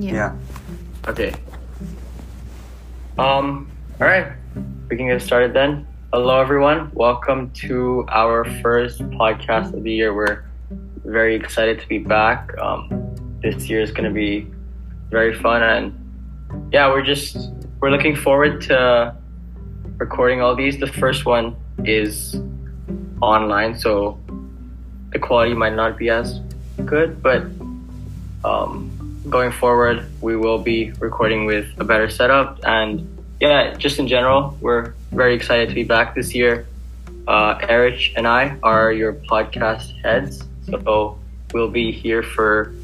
Yeah. Yeah. Okay. Um, all right. We can get started then. Hello, everyone. Welcome to our first podcast of the year. We're very excited to be back. Um, this year is going to be very fun, and yeah, we're just we're looking forward to recording all these. The first one is online, so the quality might not be as good, but um, going forward, we will be recording with a better setup. And yeah, just in general, we're very excited to be back this year. Uh, and I are your podcast heads, so we'll be here for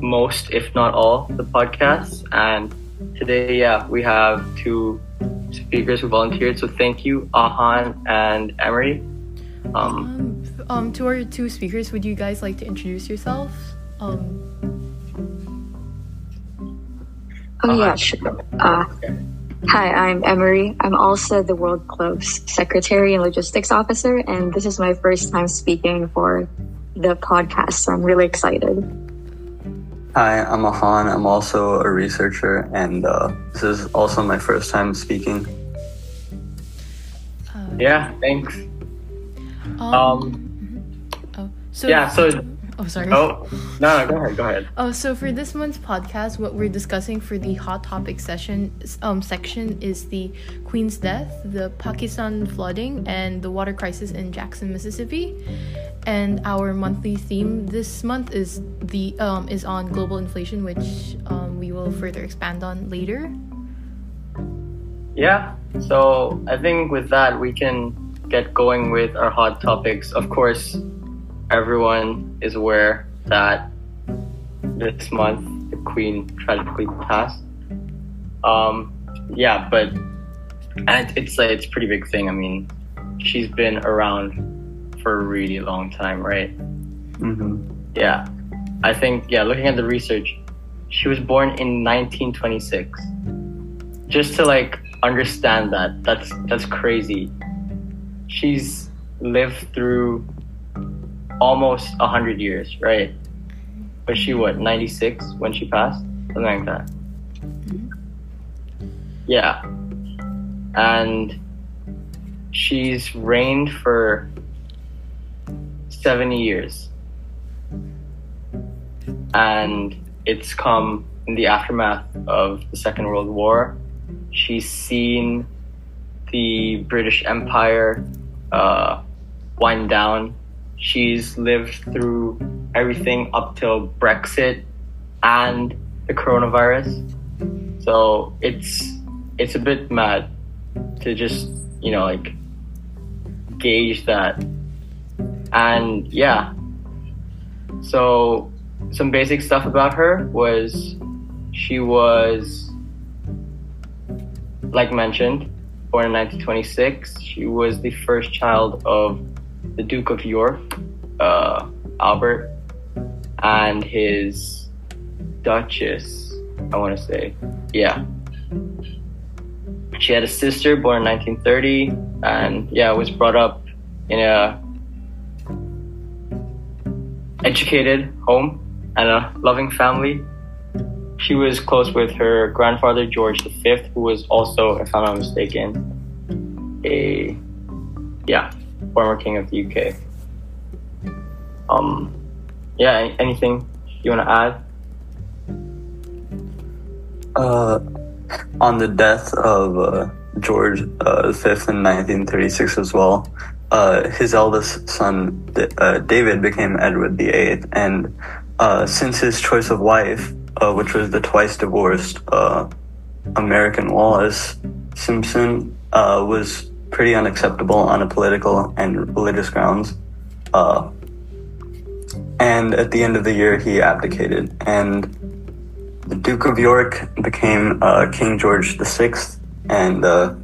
most, if not all, the podcasts. And today, yeah, we have two speakers who volunteered. So thank you, Ahan and Emery. Um, Um, um, to our two speakers, would you guys like to introduce yourselves? Um, Oh yeah, sure. Uh, hi, I'm Emery. I'm also the World Club's Secretary and Logistics Officer, and this is my first time speaking for the podcast, so I'm really excited. Hi, I'm Ahan. I'm also a researcher, and uh, this is also my first time speaking. uh, yeah, thanks. Um, Um, oh, so yeah, so oh sorry. oh no, no, go ahead, go ahead. Oh, so for this month's podcast, what we're discussing for the hot topic session um, section is the Queen's death, the Pakistan flooding, and the water crisis in Jackson, Mississippi. And our monthly theme this month is the um, is on global inflation, which um, we will further expand on later. Yeah, so I think with that we can get going with our hot topics. Of course, everyone is aware that this month the Queen tragically passed. Um, yeah, but and it's like it's a pretty big thing. I mean, she's been around for a really long time, right? Mm-hmm. Yeah, I think yeah. Looking at the research, she was born in 1926. Just to like understand that, that's that's crazy. She's lived through almost a hundred years, right? Was she what 96 when she passed? Something like that. Yeah, and she's reigned for 70 years and it's come in the aftermath of the Second World War. She's seen the British Empire uh, wind down. She's lived through everything up till Brexit and the coronavirus. So it's it's a bit mad to just you know like gauge that. And yeah, so some basic stuff about her was she was like mentioned born in 1926 she was the first child of the duke of york uh, albert and his duchess i want to say yeah she had a sister born in 1930 and yeah was brought up in a educated home and a loving family. She was close with her grandfather George V, who was also, if I'm not mistaken, a yeah former king of the UK. Um, yeah. Anything you want to add? Uh, on the death of uh, George uh, V in 1936 as well, uh, his eldest son uh, David became Edward VIII, and uh, since his choice of wife, uh, which was the twice divorced uh, American Wallis Simpson, uh, was pretty unacceptable on a political and religious grounds. Uh, and at the end of the year, he abdicated, and the Duke of York became uh, King George VI, and uh,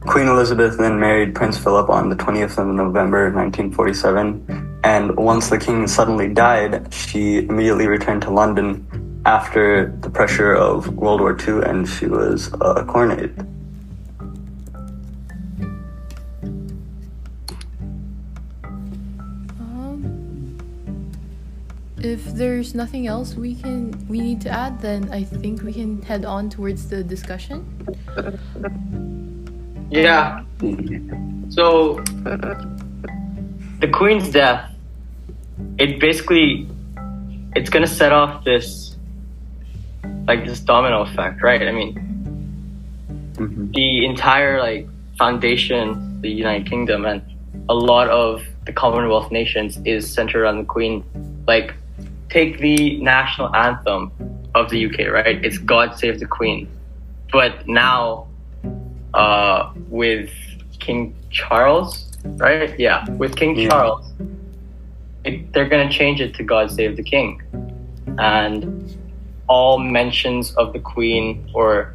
Queen Elizabeth then married Prince Philip on the 20th of November 1947. And once the king suddenly died, she immediately returned to London after the pressure of World War II, and she was uh, coronated. If there's nothing else we can we need to add, then I think we can head on towards the discussion. Yeah. So the queen's death, it basically it's gonna set off this like this domino effect, right? I mean, Mhm. the entire like foundation, the United Kingdom, and a lot of the Commonwealth nations is centered around the Queen. Like, take the national anthem of the UK, right? It's God Save the Queen. But now, uh, with King Charles, right? Yeah, with King Yeah. Charles, it, they're gonna change it to God Save the King, and all mentions of the Queen or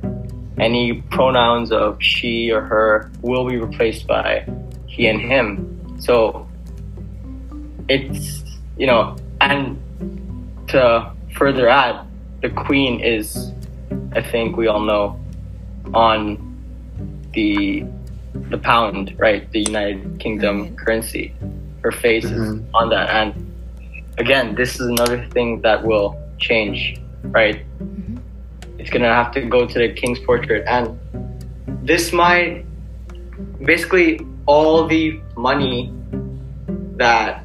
any pronouns of she or her will be replaced by he and him. So it's you know, and to further add, the queen is, I think we all know, on the the pound, right? The United Kingdom Right. currency. Her face is Mhm. on that, and again, this is another thing that will change, right? Mhm. It's gonna have to go to the king's portrait, and this might basically all the money that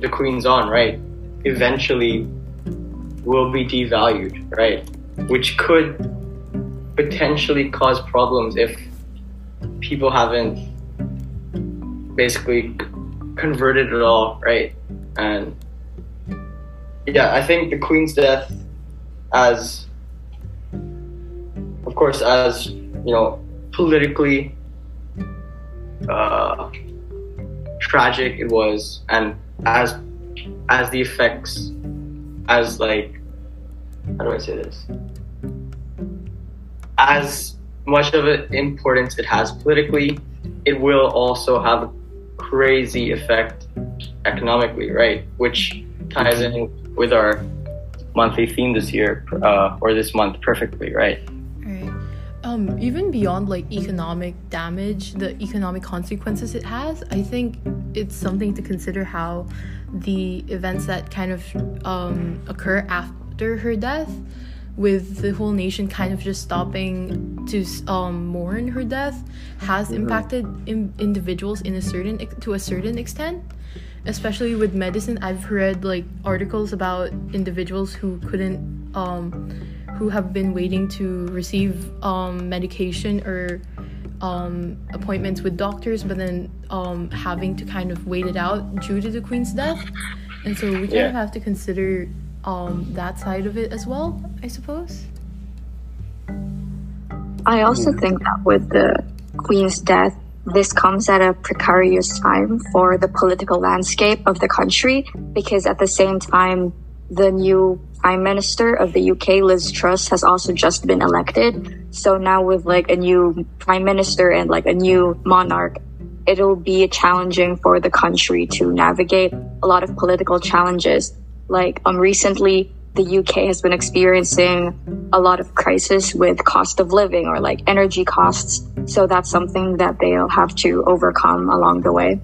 the queen's on, right? Eventually will be devalued, right? Which could potentially cause problems if people haven't basically converted it all, right? And yeah, I think the queen's death, as of course, as you know, politically uh, tragic it was, and as as the effects, as like, how do I say this? As much of an importance it has politically, it will also have a crazy effect economically, right? Which ties in with our monthly theme this year, uh, or this month perfectly, right? Right. Um, even beyond like economic damage, the economic consequences it has, I think it's something to consider how the events that kind of um, occur after her death, with the whole nation kind of just stopping to um, mourn her death, has impacted in- individuals in a certain to a certain extent. Especially with medicine, I've read like articles about individuals who couldn't um, who have been waiting to receive um, medication or um, appointments with doctors, but then um, having to kind of wait it out due to the queen's death. And so we kind Yeah. of have to consider um, that side of it as well, I suppose. I also think that with the Queen's death, this comes at a precarious time for the political landscape of the country because at the same time, the new Prime Minister of the UK, Liz Truss, has also just been elected. So now with like a new Prime Minister and like a new monarch, it'll be challenging for the country to navigate a lot of political challenges. Like um recently the UK has been experiencing a lot of crisis with cost of living or like energy costs. So that's something that they'll have to overcome along the way.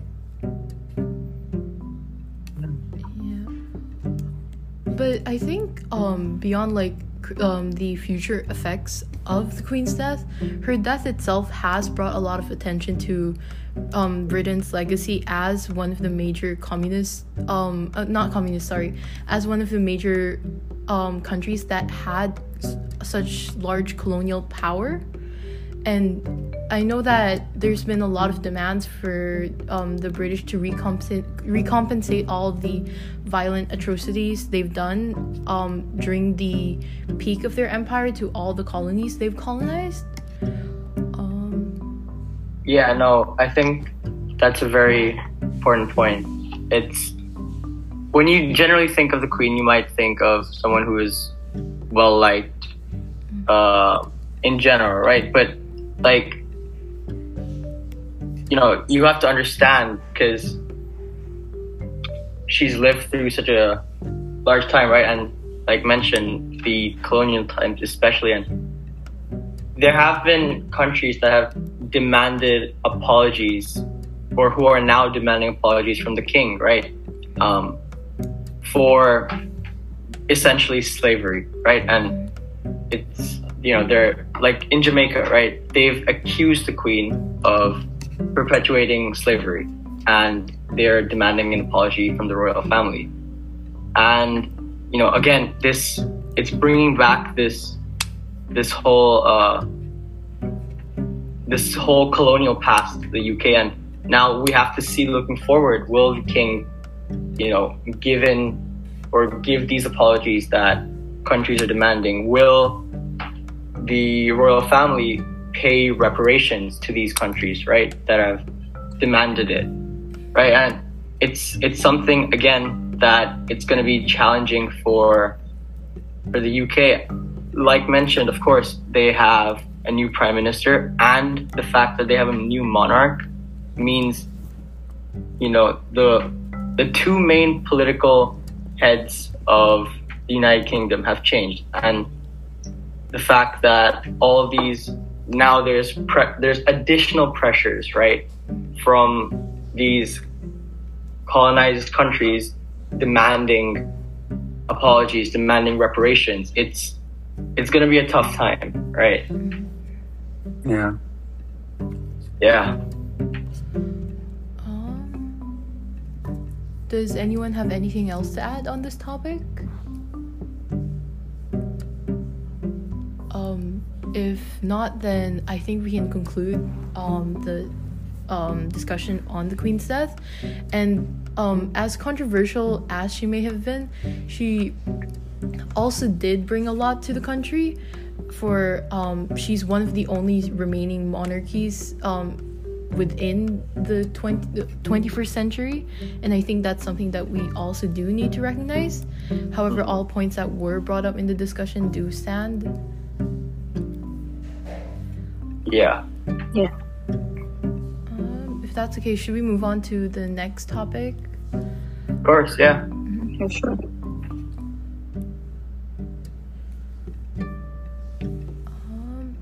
But I think um, beyond like um, the future effects of the Queen's death, her death itself has brought a lot of attention to um, Britain's legacy as one of the major communist, um, uh, not communist, sorry, as one of the major um, countries that had s- such large colonial power. And I know that there's been a lot of demands for um, the British to recompensate recompensate all the violent atrocities they've done um, during the peak of their empire to all the colonies they've colonized. Um, Yeah, no, I think that's a very important point. It's when you generally think of the queen, you might think of someone who is well liked uh, in general, right? But like, you know, you have to understand because she's lived through such a large time, right? And like mentioned, the colonial times, especially, and there have been countries that have demanded apologies or who are now demanding apologies from the king, right? Um, for essentially slavery, right? And it's you know they're like in Jamaica, right? They've accused the Queen of perpetuating slavery, and they're demanding an apology from the royal family. And you know, again, this it's bringing back this this whole uh, this whole colonial past, the UK, and now we have to see looking forward. Will the king, you know, given or give these apologies that countries are demanding? Will the royal family pay reparations to these countries, right, that have demanded it, right? And it's it's something again that it's going to be challenging for for the UK. Like mentioned, of course, they have a new prime minister, and the fact that they have a new monarch means, you know, the the two main political heads of the United Kingdom have changed, and the fact that all of these now there's pre- there's additional pressures, right, from these colonized countries demanding apologies, demanding reparations. It's it's gonna be a tough time, right? Yeah. Yeah. Um, does anyone have anything else to add on this topic? If not, then I think we can conclude um, the um, discussion on the Queen's death. And um, as controversial as she may have been, she also did bring a lot to the country. For um, she's one of the only remaining monarchies um, within the 20, the 21st century, and I think that's something that we also do need to recognize. However, all points that were brought up in the discussion do stand. Yeah. Yeah. Um, if that's okay, should we move on to the next topic? Of course, yeah. Yeah, sure. Um,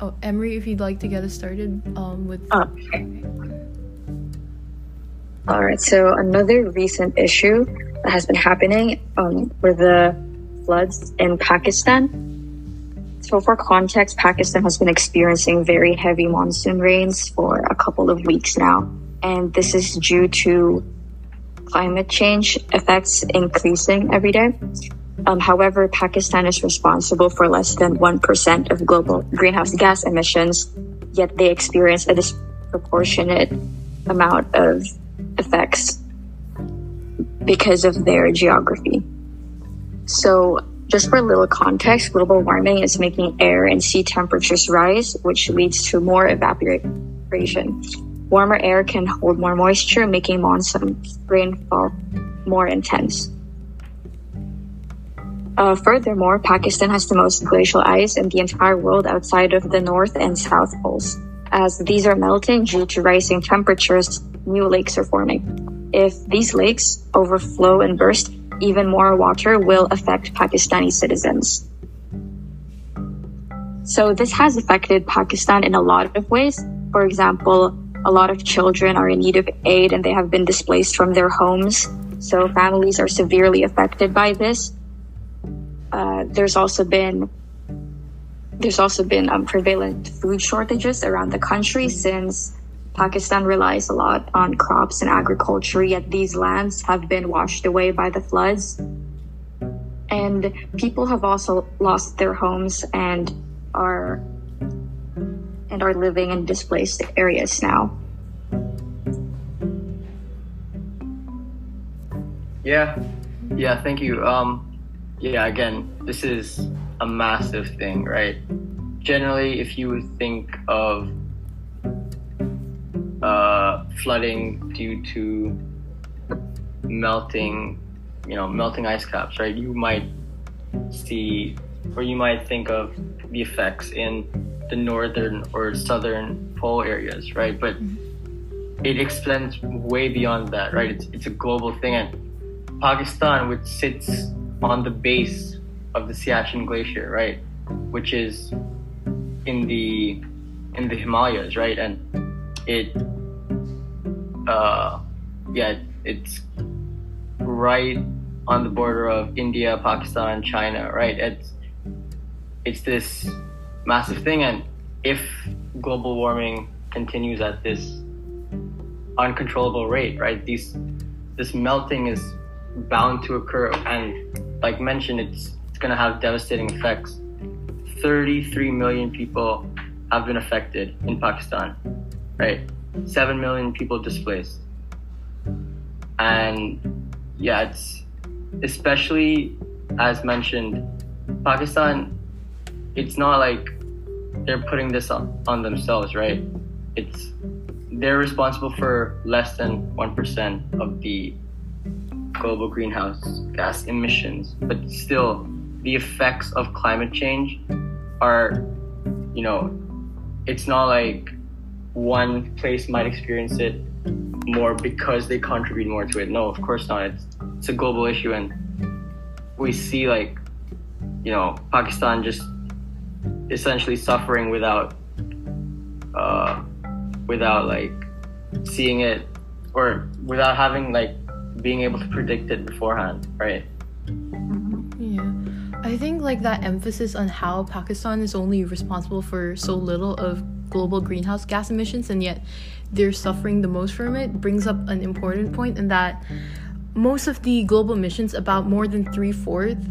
oh, Emery, if you'd like to get us started um, with. Oh, okay. All right. So another recent issue that has been happening um, were the floods in Pakistan. So for context, Pakistan has been experiencing very heavy monsoon rains for a couple of weeks now, and this is due to climate change effects increasing every day. Um, however, Pakistan is responsible for less than 1% of global greenhouse gas emissions, yet they experience a disproportionate amount of effects because of their geography. So, just for a little context, global warming is making air and sea temperatures rise, which leads to more evaporation. Warmer air can hold more moisture, making monsoon rainfall more intense. Uh, furthermore, Pakistan has the most glacial ice in the entire world outside of the North and South Poles. As these are melting due to rising temperatures, new lakes are forming. If these lakes overflow and burst, even more water will affect Pakistani citizens. So this has affected Pakistan in a lot of ways. For example, a lot of children are in need of aid and they have been displaced from their homes. So families are severely affected by this. Uh, there's also been there's also been um, prevalent food shortages around the country since Pakistan relies a lot on crops and agriculture, yet these lands have been washed away by the floods. And people have also lost their homes and are and are living in displaced areas now. Yeah. Yeah, thank you. Um yeah, again, this is a massive thing, right? Generally, if you think of uh, flooding due to melting, you know, melting ice caps, right? You might see, or you might think of the effects in the northern or southern pole areas, right? But it extends way beyond that, right? It's, it's a global thing. And Pakistan, which sits on the base of the Siachen Glacier, right? Which is in the in the Himalayas, right? And it uh yeah, it's right on the border of India, Pakistan, China, right? It's it's this massive thing, and if global warming continues at this uncontrollable rate, right? These this melting is bound to occur, and like mentioned, it's it's going to have devastating effects. 33 million people have been affected in Pakistan, right? 7 million people displaced. And yeah, it's especially as mentioned, Pakistan, it's not like they're putting this on, on themselves, right? It's they're responsible for less than 1% of the global greenhouse gas emissions, but still the effects of climate change are, you know, it's not like one place might experience it more because they contribute more to it. No, of course not. It's it's a global issue, and we see like, you know, Pakistan just essentially suffering without, uh, without like seeing it or without having like being able to predict it beforehand, right? Yeah. I think like that emphasis on how Pakistan is only responsible for so little of global greenhouse gas emissions and yet they're suffering the most from it brings up an important point in that most of the global emissions, about more than three fourths,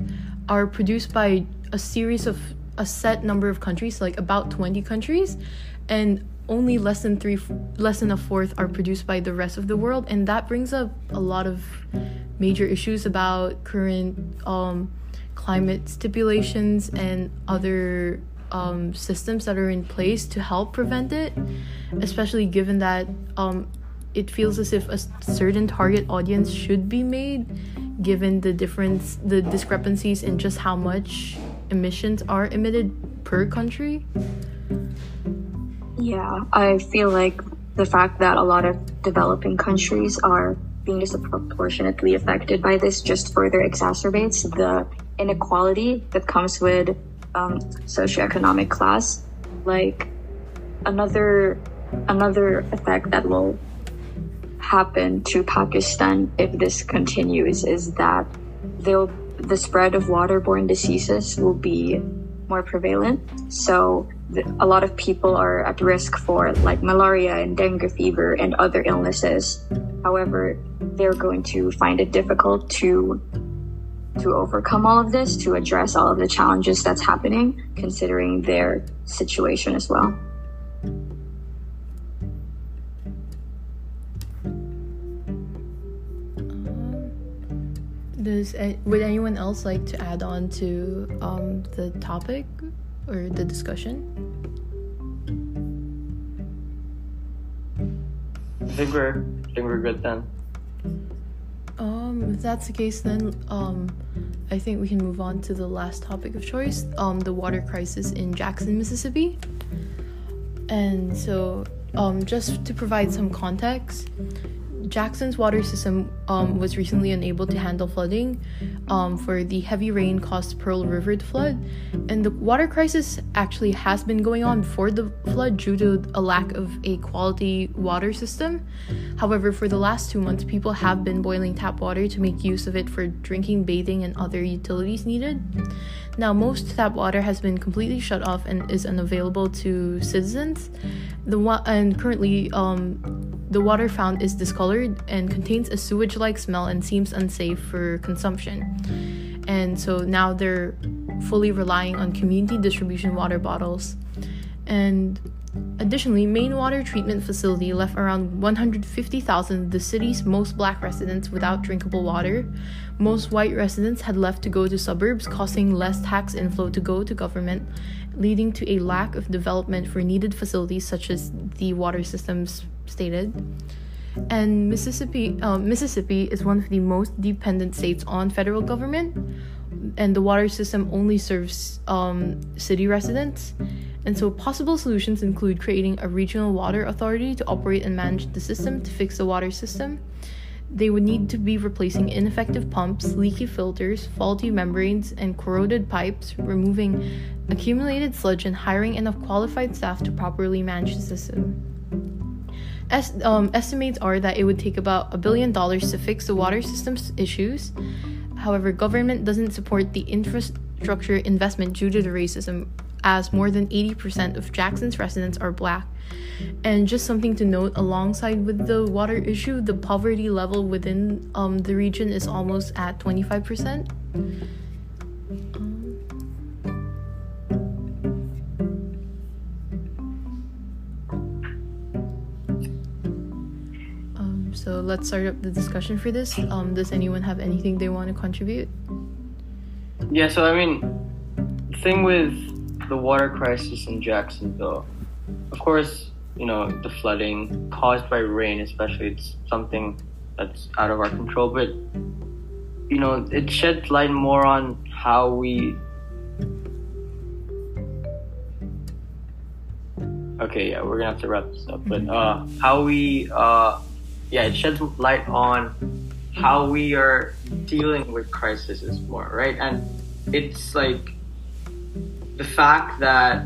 are produced by a series of a set number of countries, like about 20 countries, and only less than three less than a fourth are produced by the rest of the world and that brings up a lot of major issues about current um, climate stipulations and other um, systems that are in place to help prevent it especially given that um, it feels as if a certain target audience should be made given the difference the discrepancies in just how much emissions are emitted per country. Yeah, I feel like the fact that a lot of developing countries are being disproportionately affected by this just further exacerbates the inequality that comes with um, socioeconomic class. Like another another effect that will happen to Pakistan if this continues is that they'll the spread of waterborne diseases will be more prevalent. So a lot of people are at risk for like malaria and dengue fever and other illnesses. However, they're going to find it difficult to to overcome all of this, to address all of the challenges that's happening, considering their situation as well. Does would anyone else like to add on to um, the topic or the discussion? I think we're I think we're good then. Um, if that's the case, then um, I think we can move on to the last topic of choice, um, the water crisis in Jackson, Mississippi. And so, um, just to provide some context, Jackson's water system um, was recently unable to handle flooding um, for the heavy rain caused Pearl River to flood. And the water crisis actually has been going on before the flood due to a lack of a quality water system. However, for the last two months, people have been boiling tap water to make use of it for drinking, bathing, and other utilities needed. Now, most tap water has been completely shut off and is unavailable to citizens. The wa- and currently, um, the water found is discolored and contains a sewage like smell and seems unsafe for consumption. And so now they're fully relying on community distribution water bottles. And additionally, Main Water Treatment Facility left around 150,000 of the city's most black residents without drinkable water. Most white residents had left to go to suburbs, causing less tax inflow to go to government, leading to a lack of development for needed facilities such as the water systems stated. And Mississippi, uh, Mississippi is one of the most dependent states on federal government, and the water system only serves um, city residents. And so, possible solutions include creating a regional water authority to operate and manage the system to fix the water system. They would need to be replacing ineffective pumps, leaky filters, faulty membranes, and corroded pipes, removing accumulated sludge, and hiring enough qualified staff to properly manage the system. Es- um, estimates are that it would take about a billion dollars to fix the water system's issues. However, government doesn't support the infrastructure investment due to the racism, as more than 80% of Jackson's residents are black. And just something to note alongside with the water issue, the poverty level within um, the region is almost at 25%. Um, so let's start up the discussion for this. Um, does anyone have anything they want to contribute? Yeah, so I mean, thing with the water crisis in Jacksonville, of course, you know, the flooding caused by rain, especially, it's something that's out of our control, but, you know, it sheds light more on how we. Okay, yeah, we're gonna have to wrap this up, but uh, how we, uh, yeah, it sheds light on how we are dealing with crises more, right? And it's like the fact that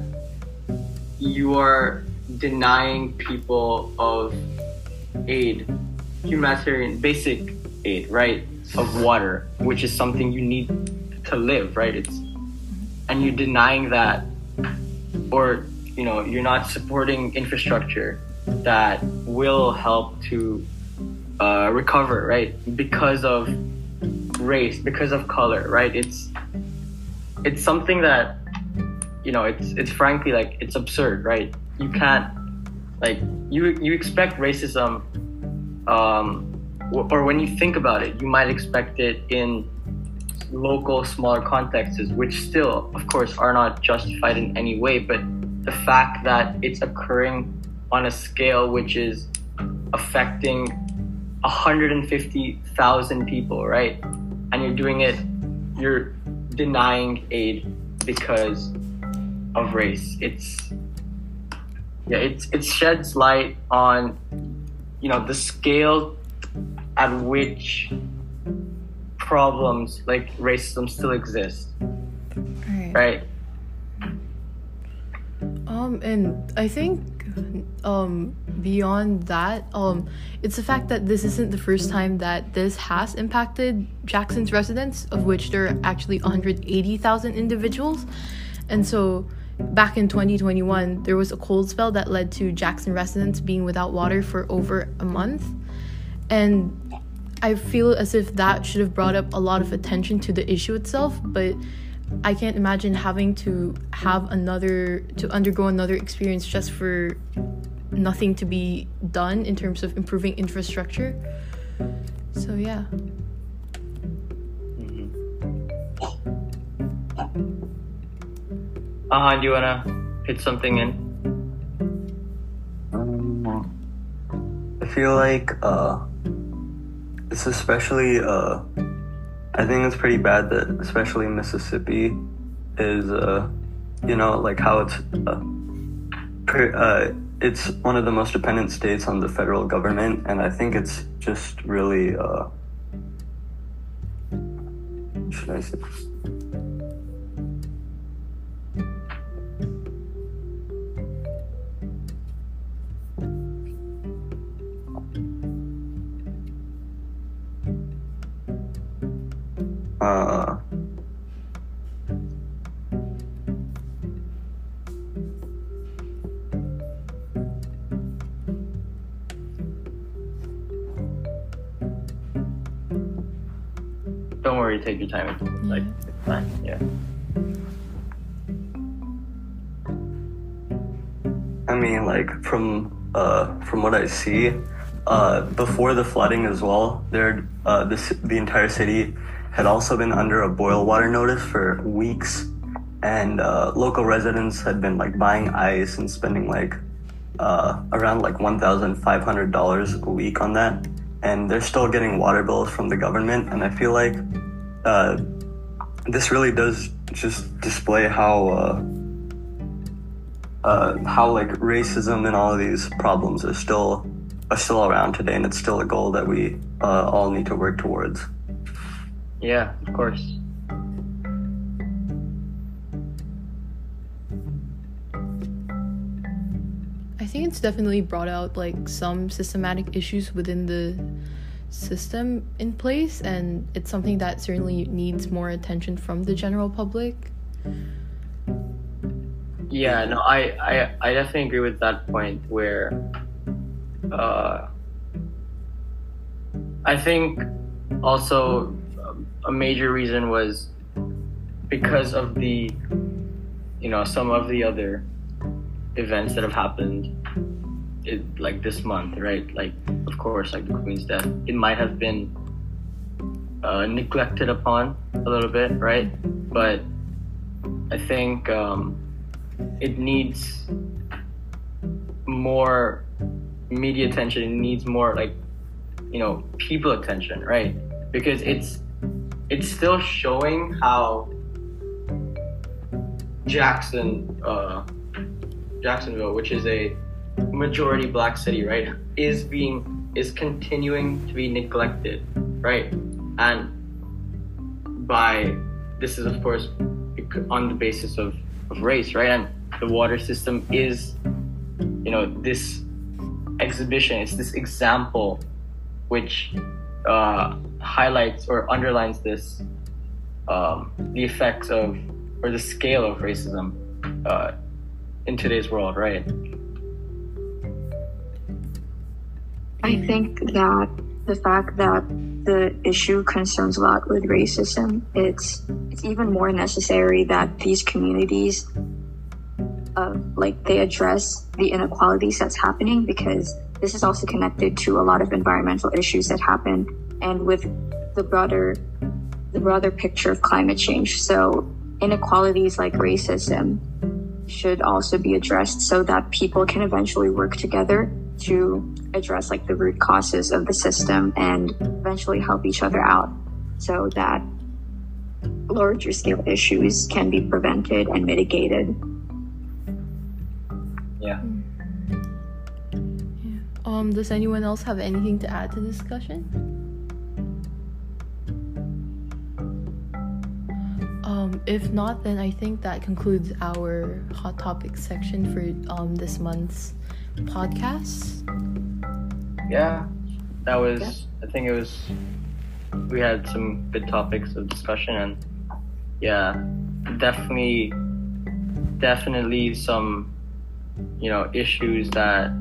you are denying people of aid, humanitarian basic aid, right? Of water, which is something you need to live, right? It's and you're denying that or you know, you're not supporting infrastructure that will help to uh, recover, right? Because of race, because of color, right? It's it's something that you know, it's it's frankly like it's absurd, right? You can't like you you expect racism um or when you think about it, you might expect it in local smaller contexts which still of course are not justified in any way, but the fact that it's occurring on a scale which is affecting 150,000 people, right? And you're doing it, you're denying aid because of race. It's yeah, it's it sheds light on you know the scale at which problems like racism still exist. Alright. Right? Um, and I think um beyond that, um, it's the fact that this isn't the first time that this has impacted Jackson's residents, of which there are actually 180,000 individuals, and so back in 2021 there was a cold spell that led to Jackson residents being without water for over a month, and I feel as if that should have brought up a lot of attention to the issue itself, but I can't imagine having to have another to undergo another experience just for nothing to be done in terms of improving infrastructure. So yeah. Uh, do you wanna hit something in? Um, I feel like uh, it's especially uh, I think it's pretty bad that especially Mississippi is uh, you know like how it's uh, pre- uh, it's one of the most dependent states on the federal government, and I think it's just really uh, should I say? Uh, Don't worry, take your time. It's like it's fine. Yeah. I mean, like from uh, from what I see, uh, before the flooding as well, there uh, this, the entire city had also been under a boil water notice for weeks, and uh, local residents had been like buying ice and spending like uh, around like one thousand five hundred dollars a week on that, and they're still getting water bills from the government, and I feel like uh, this really does just display how. Uh, uh, how like racism and all of these problems are still are still around today, and it's still a goal that we uh, all need to work towards. Yeah, of course. I think it's definitely brought out like some systematic issues within the system in place and it's something that certainly needs more attention from the general public yeah no i i, I definitely agree with that point where uh, i think also a major reason was because of the you know some of the other events that have happened it, like this month right? Like of course like the queen's death. It might have been uh, neglected upon a little bit right? But i think um, it needs more media attention. It needs more like you know people attention right? Because it's it's still showing how Jackson, uh, Jacksonville, which is a majority black city, right, is being is continuing to be neglected, right, and by this is of course on the basis of, of race, right, and the water system is, you know, this exhibition, it's this example, which uh, highlights or underlines this um, the effects of or the scale of racism uh, in today's world, right? I think that the fact that the issue concerns a lot with racism, it's it's even more necessary that these communities, uh, like they address the inequalities that's happening because this is also connected to a lot of environmental issues that happen and with the broader the broader picture of climate change. So inequalities like racism should also be addressed so that people can eventually work together to address like the root causes of the system and eventually help each other out so that larger scale issues can be prevented and mitigated. Yeah. Um, does anyone else have anything to add to the discussion? Um, if not, then I think that concludes our hot topic section for um, this month's podcast. Yeah, that was. Yeah. I think it was. We had some good topics of discussion, and yeah, definitely, definitely some, you know, issues that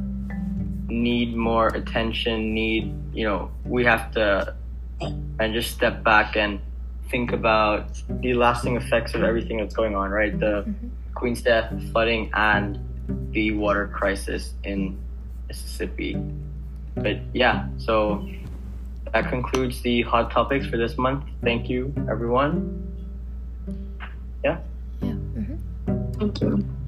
need more attention. Need you know, we have to and just step back and think about the lasting effects of everything that's going on, right? The mm-hmm. Queen's death, flooding, and the water crisis in Mississippi. But yeah, so that concludes the hot topics for this month. Thank you, everyone. Yeah. Yeah. Mm-hmm. Thank you.